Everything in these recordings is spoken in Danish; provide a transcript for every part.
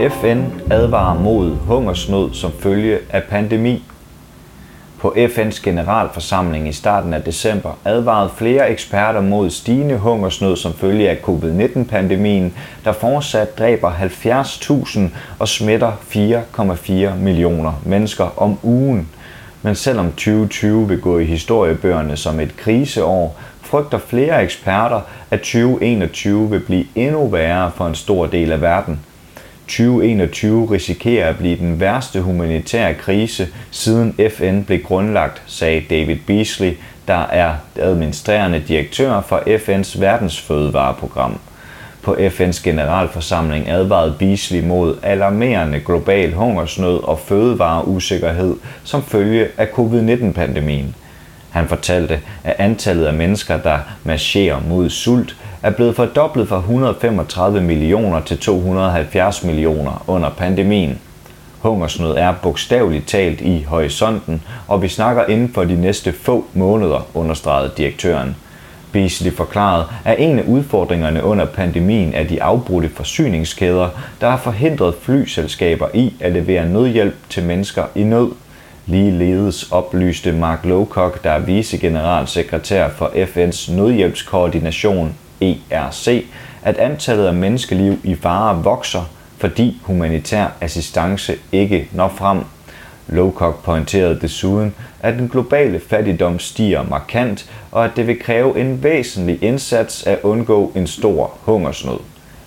FN advarer mod hungersnød som følge af pandemi. På FN's generalforsamling i starten af december advarede flere eksperter mod stigende hungersnød som følge af covid-19-pandemien, der fortsat dræber 70.000 og smitter 4,4 millioner mennesker om ugen. Men selvom 2020 vil gå i historiebøgerne som et kriseår, frygter flere eksperter, at 2021 vil blive endnu værre for en stor del af verden. 2021 risikerer at blive den værste humanitære krise siden FN blev grundlagt, sagde David Beasley, der er administrerende direktør for FN's verdensfødevareprogram. På FN's generalforsamling advarede Beasley mod alarmerende global hungersnød og fødevareusikkerhed som følge af covid-19-pandemien. Han fortalte, at antallet af mennesker, der marcherer mod sult, er blevet fordoblet fra 135 millioner til 270 millioner under pandemien. Hungersnød er bogstaveligt talt i horisonten, og vi snakker inden for de næste få måneder, understregede direktøren. Beasley forklarede, at en af udfordringerne under pandemien er de afbrudte forsyningskæder, der har forhindret flyselskaber i at levere nødhjælp til mennesker i nød. Ligeledes oplyste Mark Lowcock, der er vicegeneralsekretær for FN's nødhjælpskoordination ERC, at antallet af menneskeliv i fare vokser, fordi humanitær assistance ikke når frem. Lowcock pointerede desuden, at den globale fattigdom stiger markant, og at det vil kræve en væsentlig indsats at undgå en stor hungersnød.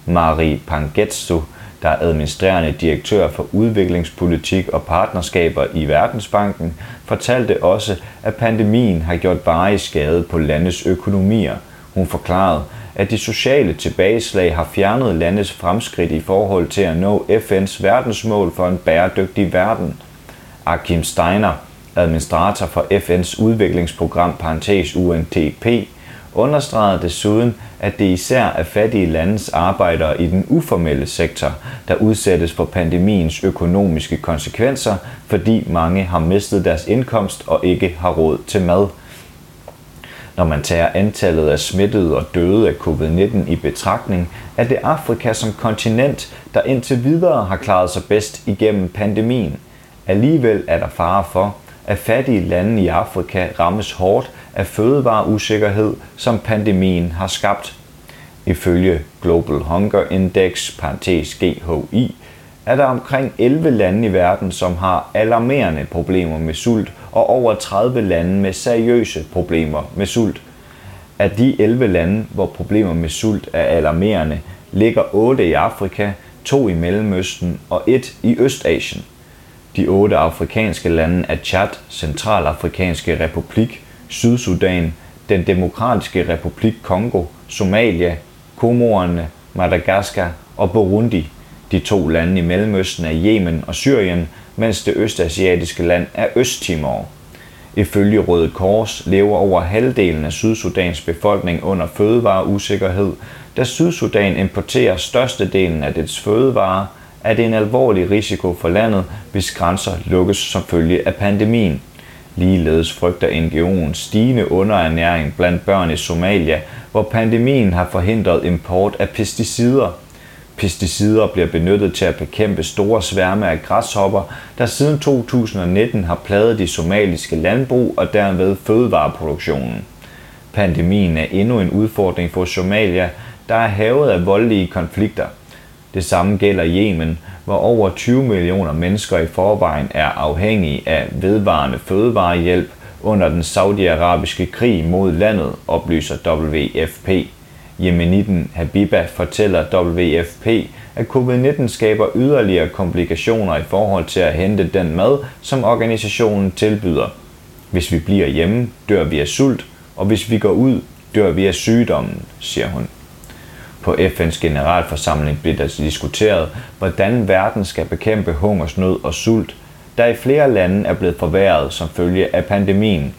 Marie Pangetsu, der er administrerende direktør for udviklingspolitik og partnerskaber i Verdensbanken, fortalte også, at pandemien har gjort varig skade på landets økonomier. Hun forklarede, at de sociale tilbageslag har fjernet landets fremskridt i forhold til at nå FN's verdensmål for en bæredygtig verden. Akim Steiner, administrator for FN's udviklingsprogram parentes UNDP, understregede desuden, at det især er fattige landes arbejdere i den uformelle sektor, der udsættes for pandemiens økonomiske konsekvenser, fordi mange har mistet deres indkomst og ikke har råd til mad. Når man tager antallet af smittede og døde af covid-19 i betragtning, er det Afrika som kontinent, der indtil videre har klaret sig bedst igennem pandemien. Alligevel er der fare for, at fattige lande i Afrika rammes hårdt af fødevareusikkerhed, som pandemien har skabt. Ifølge Global Hunger Index, parentes GHI, er der omkring 11 lande i verden, som har alarmerende problemer med sult, og over 30 lande med seriøse problemer med sult. Af de 11 lande, hvor problemer med sult er alarmerende, ligger 8 i Afrika, 2 i Mellemøsten og 1 i Østasien. De 8 afrikanske lande er Chad, Centralafrikanske Republik, Sydsudan, Den Demokratiske Republik Kongo, Somalia, Komorerne, Madagaskar og Burundi. De to lande i Mellemøsten er Yemen og Syrien, mens det østasiatiske land er Østtimor. Ifølge Røde Kors lever over halvdelen af Sydsudans befolkning under fødevareusikkerhed, da Sydsudan importerer størstedelen af dets fødevarer, er det en alvorlig risiko for landet, hvis grænser lukkes som følge af pandemien. Ligeledes frygter NGO'en stigende underernæring blandt børn i Somalia, hvor pandemien har forhindret import af pesticider. Pesticider bliver benyttet til at bekæmpe store sværme af græshopper, der siden 2019 har plaget de somaliske landbrug og derved fødevareproduktionen. Pandemien er endnu en udfordring for Somalia, der er havet af voldelige konflikter. Det samme gælder Yemen, hvor over 20 millioner mennesker i forvejen er afhængige af vedvarende fødevarehjælp under den saudiarabiske krig mod landet, oplyser WFP. Yemeniten Habiba fortæller WFP, at covid-19 skaber yderligere komplikationer i forhold til at hente den mad, som organisationen tilbyder. Hvis vi bliver hjemme, dør vi af sult, og hvis vi går ud, dør vi af sygdommen, siger hun. På FN's generalforsamling blev der diskuteret, hvordan verden skal bekæmpe hungersnød og sult, der i flere lande er blevet forværret som følge af pandemien.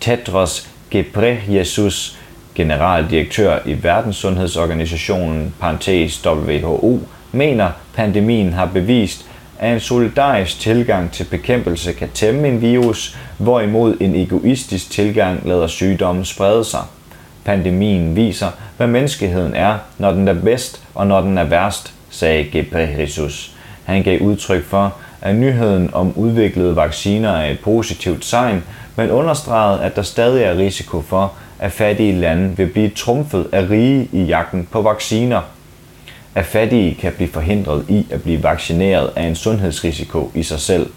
Tedros Ghebreyesus, generaldirektør i Verdenssundhedsorganisationen, parentes WHO, mener, pandemien har bevist, at en solidarisk tilgang til bekæmpelse kan tæmme en virus, hvorimod en egoistisk tilgang lader sygdommen sprede sig. Pandemien viser, hvad menneskeheden er, når den er bedst og når den er værst, sagde Gebreyesus. Han gav udtryk for, at nyheden om udviklede vacciner er et positivt tegn, men understregede, at der stadig er risiko for, at fattige lande vil blive trumfet af rige i jagten på vacciner. At fattige kan blive forhindret i at blive vaccineret er en sundhedsrisiko i sig selv.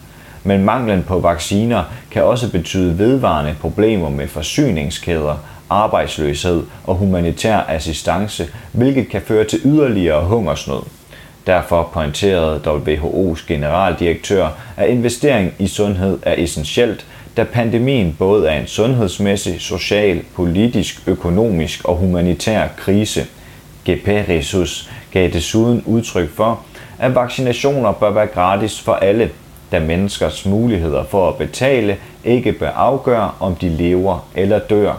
Men manglen på vacciner kan også betyde vedvarende problemer med forsyningskæder, arbejdsløshed og humanitær assistance, hvilket kan føre til yderligere hungersnød. Derfor pointerede WHO's generaldirektør, at investering i sundhed er essentielt, da pandemien både er en sundhedsmæssig, social, politisk, økonomisk og humanitær krise. Geperisus gav desuden udtryk for, at vaccinationer bør være gratis for alle, da menneskers muligheder for at betale ikke bør afgøre, om de lever eller dør.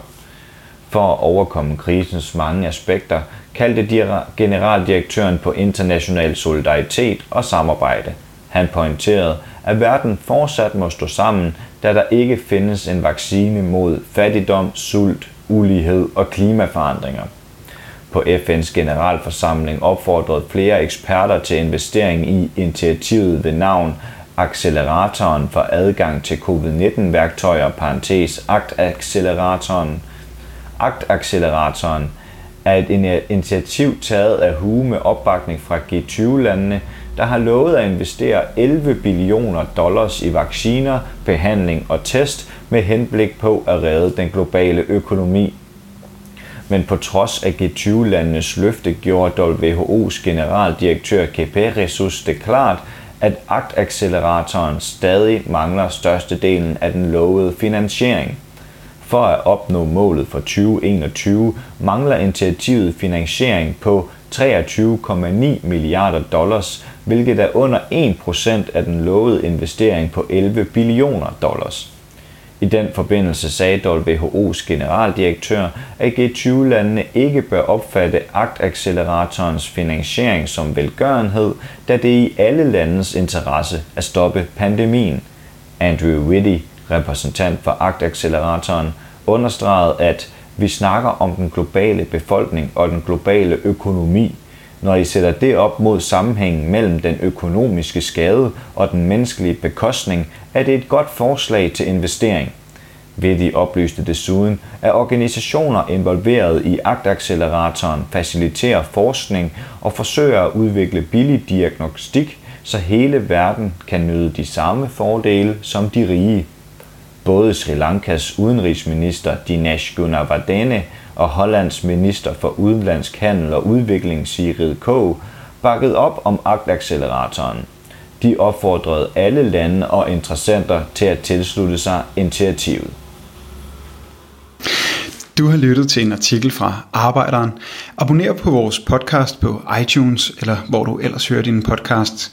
For at overkomme krisens mange aspekter, kaldte generaldirektøren på international solidaritet og samarbejde. Han pointerede, at verden fortsat må stå sammen, da der ikke findes en vaccine mod fattigdom, sult, ulighed og klimaforandringer. På FN's generalforsamling opfordrede flere eksperter til investering i initiativet ved navn Acceleratoren for adgang til covid-19-værktøjer, parentes ACT-acceleratoren. ACT-acceleratoren er et initiativ taget af HU med opbakning fra G20-landene, der har lovet at investere 11 billioner dollars i vacciner, behandling og test med henblik på at redde den globale økonomi. Men på trods af G20-landenes løfte gjorde WHO's generaldirektør Kepe det klart, at aktacceleratoren stadig mangler størstedelen af den lovede finansiering. For at opnå målet for 2021 mangler initiativet finansiering på 23,9 milliarder dollars, hvilket er under 1% af den lovede investering på 11 billioner dollars. I den forbindelse sagde WHO's generaldirektør, at G20-landene ikke bør opfatte aktacceleratorens finansiering som velgørenhed, da det er i alle landes interesse at stoppe pandemien. Andrew Whitty, repræsentant for aktacceleratoren, understregede, at vi snakker om den globale befolkning og den globale økonomi. Når I sætter det op mod sammenhængen mellem den økonomiske skade og den menneskelige bekostning, er det et godt forslag til investering. Vitti oplyste desuden, at organisationer involveret i aktacceleratoren faciliterer forskning og forsøger at udvikle billig diagnostik, så hele verden kan nyde de samme fordele som de rige. Både Sri Lankas udenrigsminister Dinesh Gunawardene og Hollands minister for udenlandsk handel og udvikling Sigrid K. bakket op om aktacceleratoren. De opfordrede alle lande og interessenter til at tilslutte sig initiativet. Du har lyttet til en artikel fra Arbejderen. Abonner på vores podcast på iTunes, eller hvor du ellers hører din podcast.